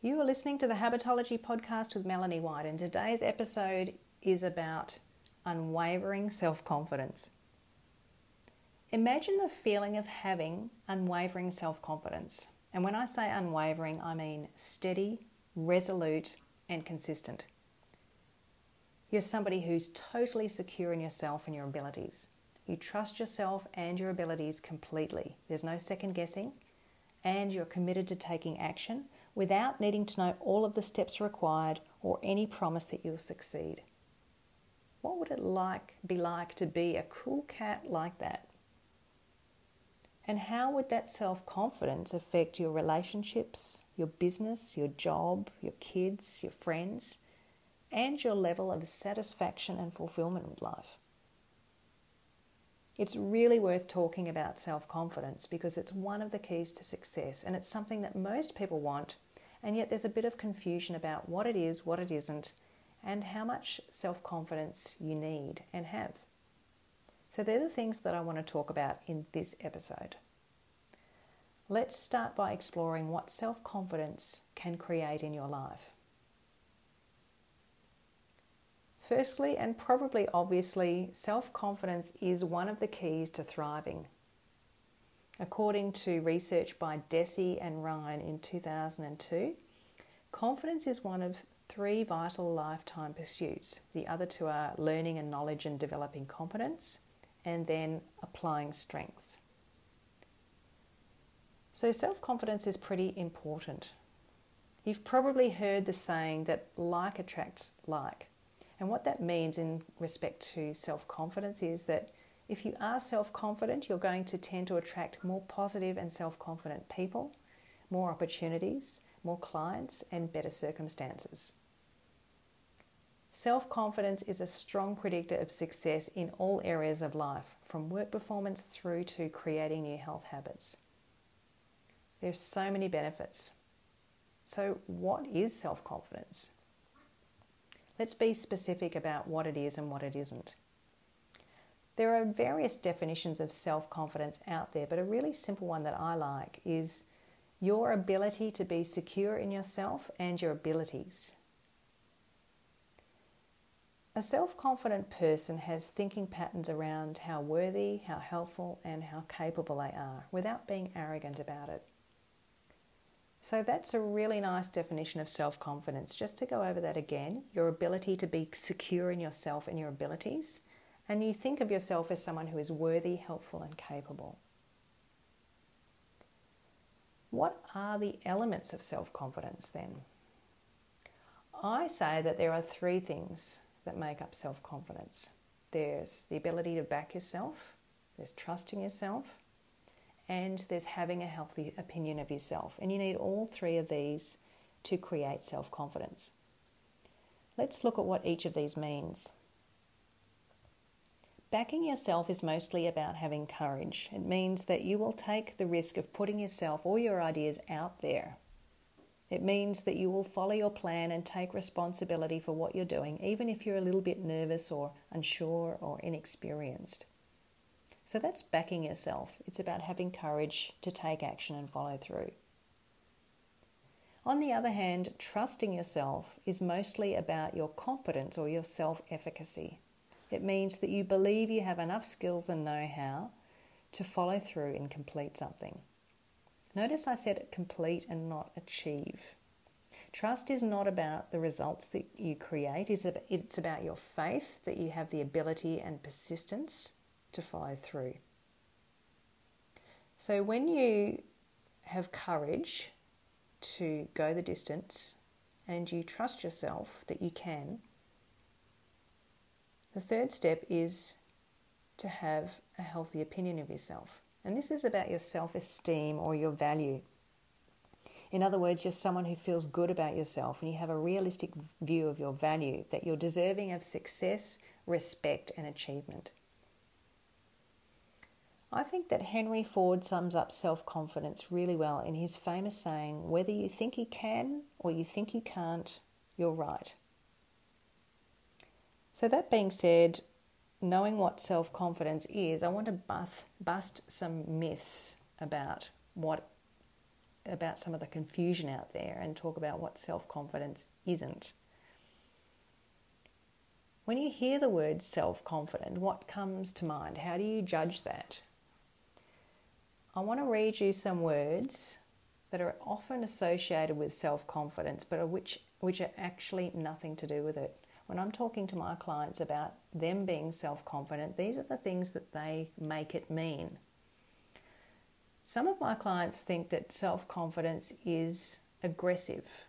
You are listening to the Habitology podcast with Melanie White, and today's episode is about unwavering self confidence. Imagine the feeling of having unwavering self confidence. And when I say unwavering, I mean steady, resolute, and consistent. You're somebody who's totally secure in yourself and your abilities. You trust yourself and your abilities completely. There's no second guessing, and you're committed to taking action without needing to know all of the steps required or any promise that you'll succeed. What would it like be like to be a cool cat like that? And how would that self-confidence affect your relationships, your business, your job, your kids, your friends, and your level of satisfaction and fulfillment with life? It's really worth talking about self confidence because it's one of the keys to success and it's something that most people want and yet there's a bit of confusion about what it is, what it isn't, and how much self confidence you need and have. So, they're the things that I want to talk about in this episode. Let's start by exploring what self confidence can create in your life. Firstly, and probably obviously, self confidence is one of the keys to thriving. According to research by Deci and Ryan in 2002, confidence is one of three vital lifetime pursuits. The other two are learning and knowledge and developing competence, and then applying strengths. So, self confidence is pretty important. You've probably heard the saying that like attracts like. And what that means in respect to self confidence is that if you are self confident, you're going to tend to attract more positive and self confident people, more opportunities, more clients, and better circumstances. Self confidence is a strong predictor of success in all areas of life, from work performance through to creating new health habits. There's so many benefits. So, what is self confidence? Let's be specific about what it is and what it isn't. There are various definitions of self confidence out there, but a really simple one that I like is your ability to be secure in yourself and your abilities. A self confident person has thinking patterns around how worthy, how helpful, and how capable they are without being arrogant about it. So, that's a really nice definition of self confidence. Just to go over that again your ability to be secure in yourself and your abilities and you think of yourself as someone who is worthy, helpful, and capable. What are the elements of self confidence then? I say that there are three things that make up self confidence there's the ability to back yourself, there's trusting yourself, and there's having a healthy opinion of yourself. And you need all three of these to create self confidence. Let's look at what each of these means. Backing yourself is mostly about having courage. It means that you will take the risk of putting yourself or your ideas out there. It means that you will follow your plan and take responsibility for what you're doing, even if you're a little bit nervous or unsure or inexperienced. So that's backing yourself. It's about having courage to take action and follow through. On the other hand, trusting yourself is mostly about your competence or your self efficacy. It means that you believe you have enough skills and know how to follow through and complete something. Notice I said complete and not achieve. Trust is not about the results that you create, it's about your faith that you have the ability and persistence to follow through. So when you have courage to go the distance and you trust yourself that you can, the third step is to have a healthy opinion of yourself. And this is about your self esteem or your value. In other words, you're someone who feels good about yourself and you have a realistic view of your value, that you're deserving of success, respect, and achievement. I think that Henry Ford sums up self confidence really well in his famous saying whether you think you can or you think you can't, you're right. So, that being said, knowing what self confidence is, I want to bust, bust some myths about what about some of the confusion out there and talk about what self confidence isn't. When you hear the word self confident, what comes to mind? How do you judge that? I want to read you some words that are often associated with self confidence, but are which, which are actually nothing to do with it. When I'm talking to my clients about them being self confident, these are the things that they make it mean. Some of my clients think that self confidence is aggressive,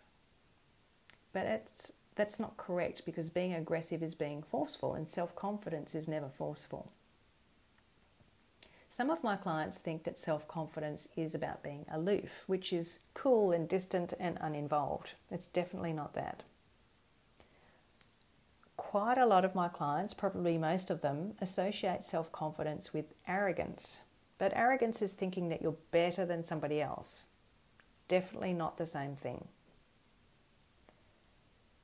but it's that's not correct because being aggressive is being forceful and self confidence is never forceful. Some of my clients think that self confidence is about being aloof, which is cool and distant and uninvolved. It's definitely not that. Quite a lot of my clients, probably most of them, associate self confidence with arrogance. But arrogance is thinking that you're better than somebody else. Definitely not the same thing.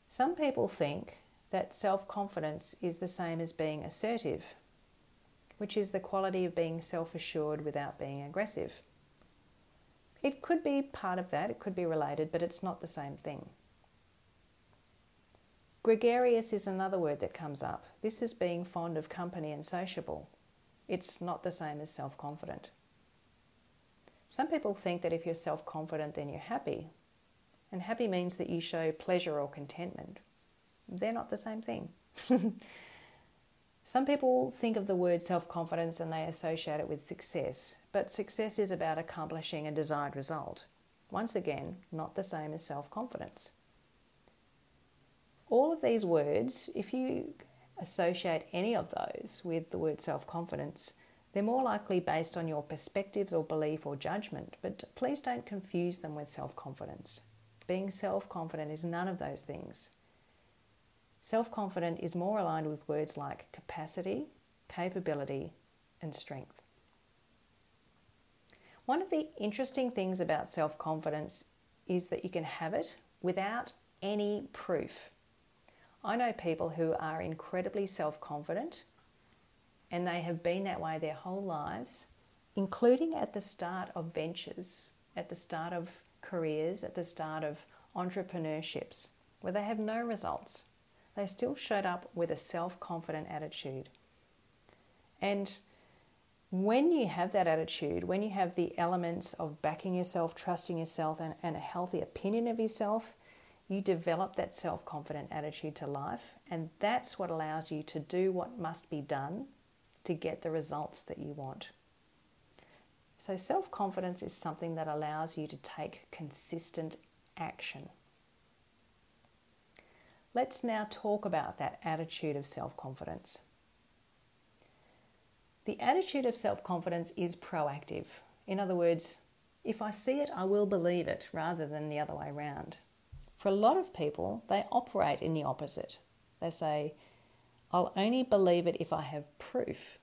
Some people think that self confidence is the same as being assertive, which is the quality of being self assured without being aggressive. It could be part of that, it could be related, but it's not the same thing. Gregarious is another word that comes up. This is being fond of company and sociable. It's not the same as self confident. Some people think that if you're self confident, then you're happy, and happy means that you show pleasure or contentment. They're not the same thing. Some people think of the word self confidence and they associate it with success, but success is about accomplishing a desired result. Once again, not the same as self confidence. All of these words, if you associate any of those with the word self confidence, they're more likely based on your perspectives or belief or judgment, but please don't confuse them with self confidence. Being self confident is none of those things. Self confident is more aligned with words like capacity, capability, and strength. One of the interesting things about self confidence is that you can have it without any proof. I know people who are incredibly self confident and they have been that way their whole lives, including at the start of ventures, at the start of careers at the start of entrepreneurships where they have no results. They still showed up with a self confident attitude. And when you have that attitude, when you have the elements of backing yourself, trusting yourself, and, and a healthy opinion of yourself, you develop that self confident attitude to life. And that's what allows you to do what must be done to get the results that you want. So, self confidence is something that allows you to take consistent action. Let's now talk about that attitude of self confidence. The attitude of self confidence is proactive. In other words, if I see it, I will believe it rather than the other way around. For a lot of people, they operate in the opposite. They say, I'll only believe it if I have proof.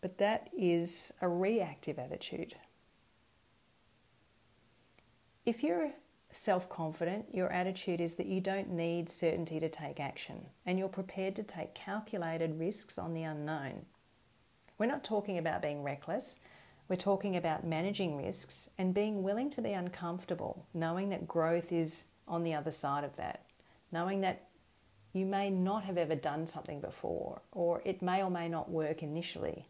But that is a reactive attitude. If you're self confident, your attitude is that you don't need certainty to take action and you're prepared to take calculated risks on the unknown. We're not talking about being reckless, we're talking about managing risks and being willing to be uncomfortable, knowing that growth is on the other side of that, knowing that you may not have ever done something before, or it may or may not work initially,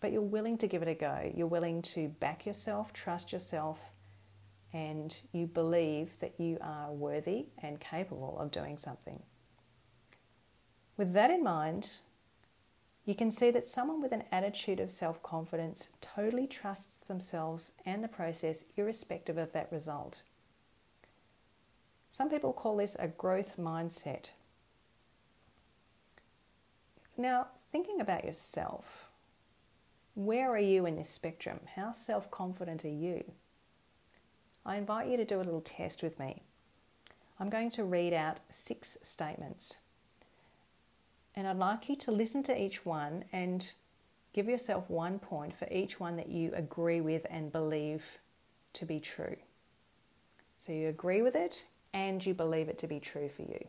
but you're willing to give it a go. You're willing to back yourself, trust yourself, and you believe that you are worthy and capable of doing something. With that in mind, you can see that someone with an attitude of self confidence totally trusts themselves and the process, irrespective of that result. Some people call this a growth mindset. Now, thinking about yourself, where are you in this spectrum? How self confident are you? I invite you to do a little test with me. I'm going to read out six statements. And I'd like you to listen to each one and give yourself one point for each one that you agree with and believe to be true. So you agree with it and you believe it to be true for you.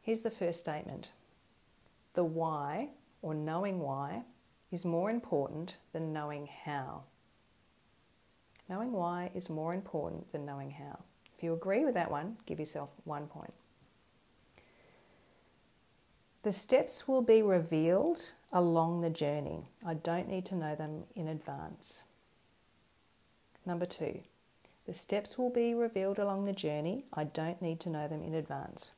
Here's the first statement The why, or knowing why, is more important than knowing how. Knowing why is more important than knowing how. If you agree with that one, give yourself one point. The steps will be revealed along the journey. I don't need to know them in advance. Number two, the steps will be revealed along the journey. I don't need to know them in advance.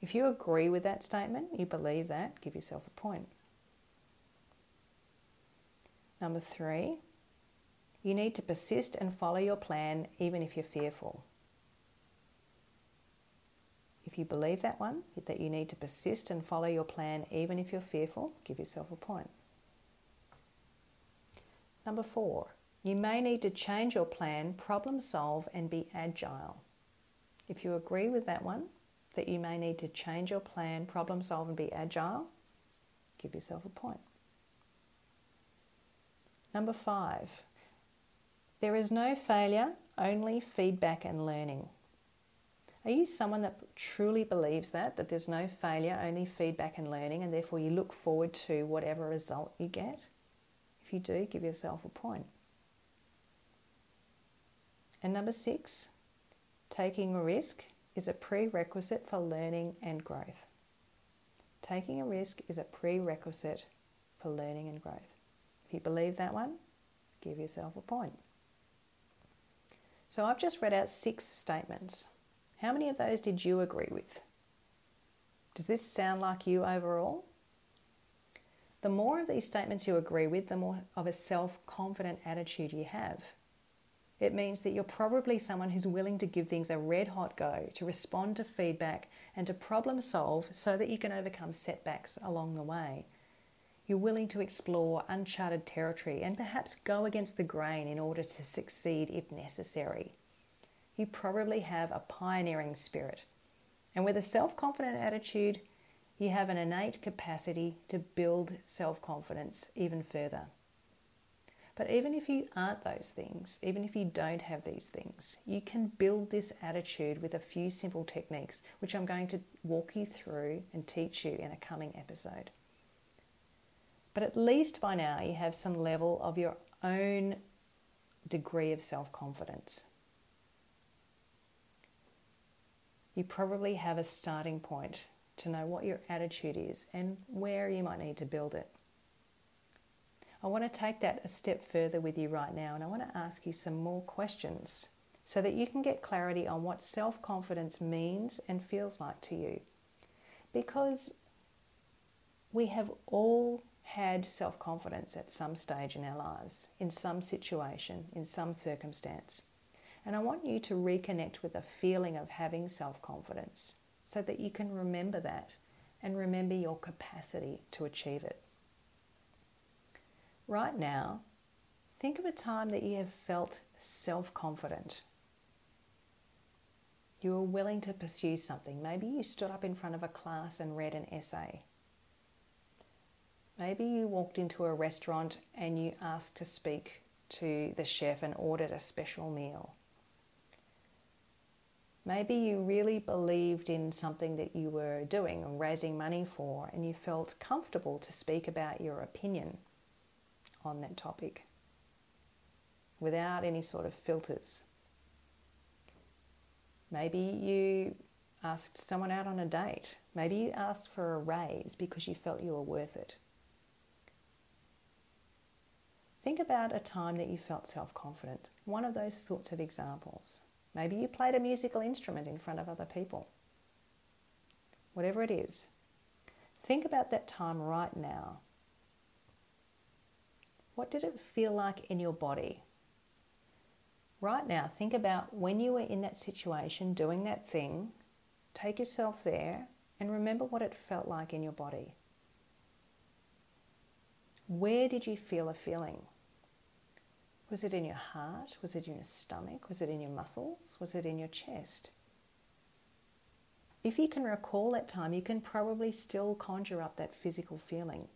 If you agree with that statement, you believe that, give yourself a point. Number three, you need to persist and follow your plan even if you're fearful. If you believe that one, that you need to persist and follow your plan even if you're fearful, give yourself a point. Number four, you may need to change your plan, problem solve, and be agile. If you agree with that one, that you may need to change your plan, problem solve, and be agile, give yourself a point. Number five, there is no failure, only feedback and learning. Are you someone that truly believes that, that there's no failure, only feedback and learning, and therefore you look forward to whatever result you get? If you do, give yourself a point. And number six, taking a risk is a prerequisite for learning and growth. Taking a risk is a prerequisite for learning and growth. If you believe that one, give yourself a point. So I've just read out six statements. How many of those did you agree with? Does this sound like you overall? The more of these statements you agree with, the more of a self confident attitude you have. It means that you're probably someone who's willing to give things a red hot go, to respond to feedback, and to problem solve so that you can overcome setbacks along the way. You're willing to explore uncharted territory and perhaps go against the grain in order to succeed if necessary. You probably have a pioneering spirit. And with a self confident attitude, you have an innate capacity to build self confidence even further. But even if you aren't those things, even if you don't have these things, you can build this attitude with a few simple techniques, which I'm going to walk you through and teach you in a coming episode. But at least by now, you have some level of your own degree of self confidence. You probably have a starting point to know what your attitude is and where you might need to build it. I want to take that a step further with you right now and I want to ask you some more questions so that you can get clarity on what self confidence means and feels like to you. Because we have all had self confidence at some stage in our lives, in some situation, in some circumstance. And I want you to reconnect with a feeling of having self confidence so that you can remember that and remember your capacity to achieve it. Right now, think of a time that you have felt self confident. You were willing to pursue something. Maybe you stood up in front of a class and read an essay. Maybe you walked into a restaurant and you asked to speak to the chef and ordered a special meal. Maybe you really believed in something that you were doing or raising money for, and you felt comfortable to speak about your opinion on that topic without any sort of filters. Maybe you asked someone out on a date. Maybe you asked for a raise because you felt you were worth it. Think about a time that you felt self confident. One of those sorts of examples. Maybe you played a musical instrument in front of other people. Whatever it is, think about that time right now what did it feel like in your body? Right now, think about when you were in that situation doing that thing. Take yourself there and remember what it felt like in your body. Where did you feel a feeling? Was it in your heart? Was it in your stomach? Was it in your muscles? Was it in your chest? If you can recall that time, you can probably still conjure up that physical feeling.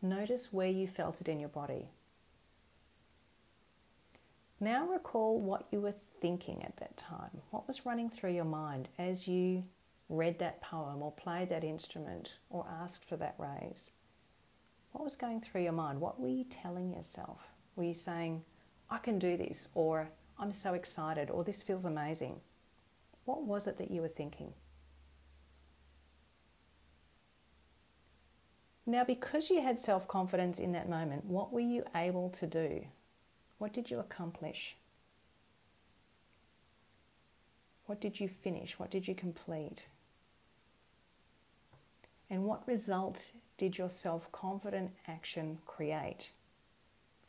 Notice where you felt it in your body. Now recall what you were thinking at that time. What was running through your mind as you read that poem or played that instrument or asked for that raise? What was going through your mind? What were you telling yourself? Were you saying, I can do this, or I'm so excited, or this feels amazing. What was it that you were thinking? Now, because you had self confidence in that moment, what were you able to do? What did you accomplish? What did you finish? What did you complete? And what result did your self confident action create?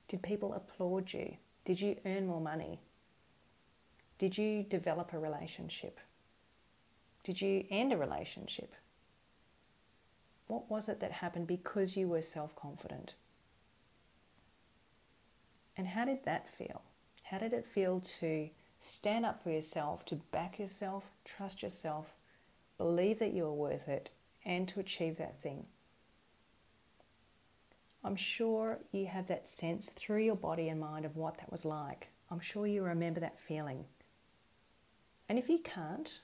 Did people applaud you? Did you earn more money? Did you develop a relationship? Did you end a relationship? What was it that happened because you were self confident? And how did that feel? How did it feel to stand up for yourself, to back yourself, trust yourself, believe that you are worth it, and to achieve that thing? I'm sure you have that sense through your body and mind of what that was like. I'm sure you remember that feeling. And if you can't,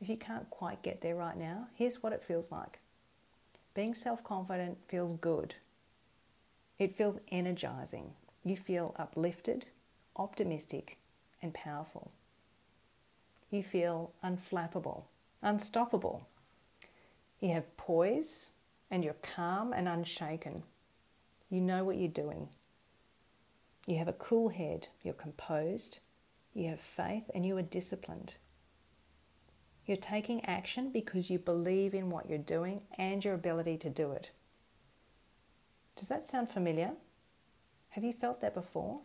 if you can't quite get there right now, here's what it feels like. Being self confident feels good. It feels energizing. You feel uplifted, optimistic, and powerful. You feel unflappable, unstoppable. You have poise and you're calm and unshaken. You know what you're doing. You have a cool head, you're composed, you have faith, and you are disciplined. You're taking action because you believe in what you're doing and your ability to do it. Does that sound familiar? Have you felt that before?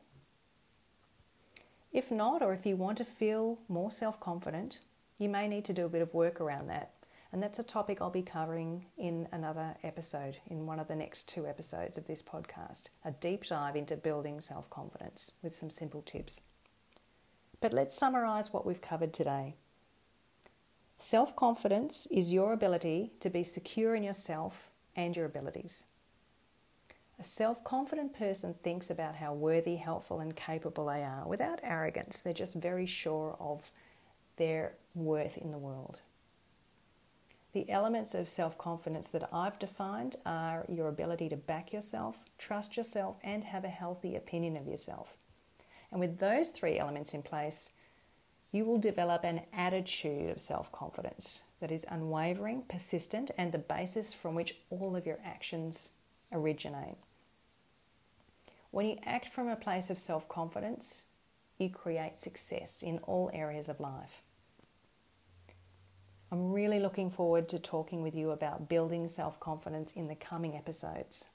If not, or if you want to feel more self confident, you may need to do a bit of work around that. And that's a topic I'll be covering in another episode, in one of the next two episodes of this podcast a deep dive into building self confidence with some simple tips. But let's summarize what we've covered today. Self confidence is your ability to be secure in yourself and your abilities. A self confident person thinks about how worthy, helpful, and capable they are without arrogance. They're just very sure of their worth in the world. The elements of self confidence that I've defined are your ability to back yourself, trust yourself, and have a healthy opinion of yourself. And with those three elements in place, you will develop an attitude of self confidence that is unwavering, persistent, and the basis from which all of your actions originate. When you act from a place of self confidence, you create success in all areas of life. I'm really looking forward to talking with you about building self confidence in the coming episodes.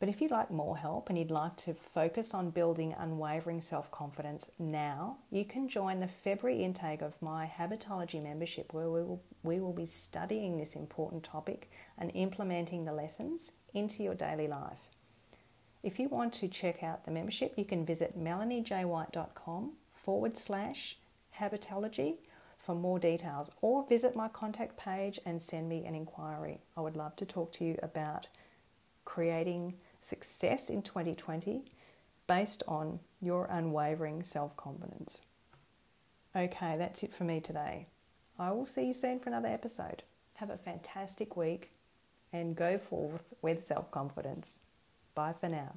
But if you'd like more help and you'd like to focus on building unwavering self confidence now, you can join the February intake of my Habitology membership, where we will, we will be studying this important topic and implementing the lessons into your daily life. If you want to check out the membership, you can visit melaniejwhite.com forward slash habitology for more details or visit my contact page and send me an inquiry. I would love to talk to you about creating success in 2020 based on your unwavering self confidence. Okay, that's it for me today. I will see you soon for another episode. Have a fantastic week and go forth with self confidence. Bye for now.